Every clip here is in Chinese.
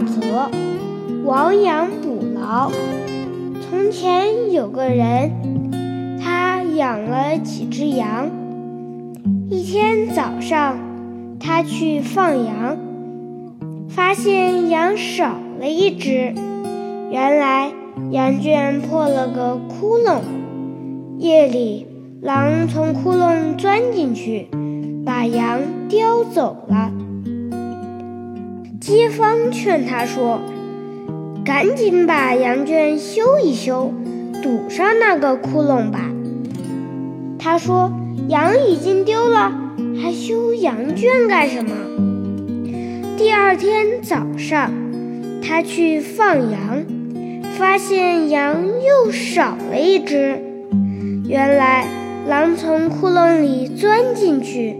则，亡羊补牢。从前有个人，他养了几只羊。一天早上，他去放羊，发现羊少了一只。原来羊圈破了个窟窿，夜里狼从窟窿钻进去，把羊叼走了。街坊劝他说：“赶紧把羊圈修一修，堵上那个窟窿吧。”他说：“羊已经丢了，还修羊圈干什么？”第二天早上，他去放羊。发现羊又少了一只，原来狼从窟窿里钻进去，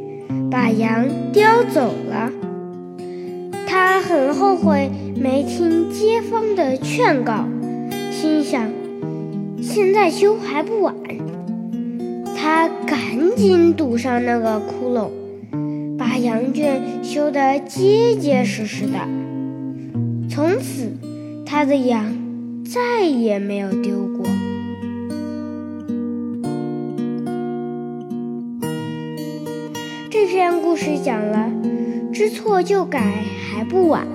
把羊叼走了。会没听街坊的劝告，心想现在修还不晚。他赶紧堵上那个窟窿，把羊圈修得结结实实的。从此，他的羊。再也没有丢过。这篇故事讲了，知错就改还不晚。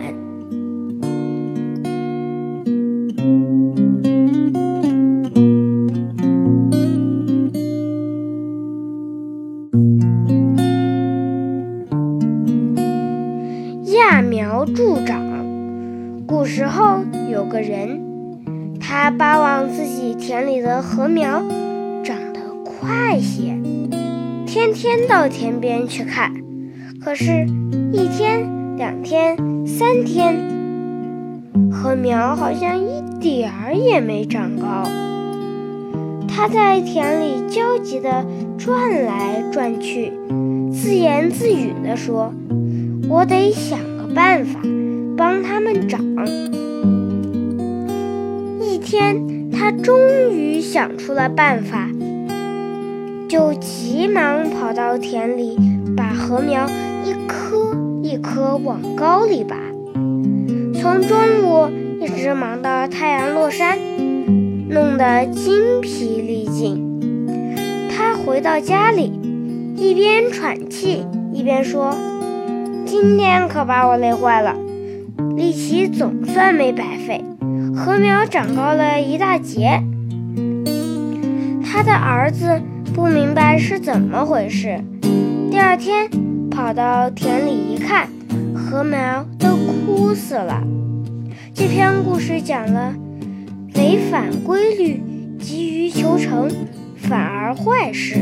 揠苗助长。古时候有个人。他巴望自己田里的禾苗长得快些，天天到田边去看。可是，一天、两天、三天，禾苗好像一点儿也没长高。他在田里焦急地转来转去，自言自语地说：“我得想办法，帮它们长。”一天，他终于想出了办法，就急忙跑到田里，把禾苗一颗一颗往高里拔，从中午一直忙到太阳落山，弄得精疲力尽。他回到家里，一边喘气一边说：“今天可把我累坏了，力气总算没白费。”禾苗长高了一大截，他的儿子不明白是怎么回事。第二天跑到田里一看，禾苗都枯死了。这篇故事讲了违反规律、急于求成，反而坏事。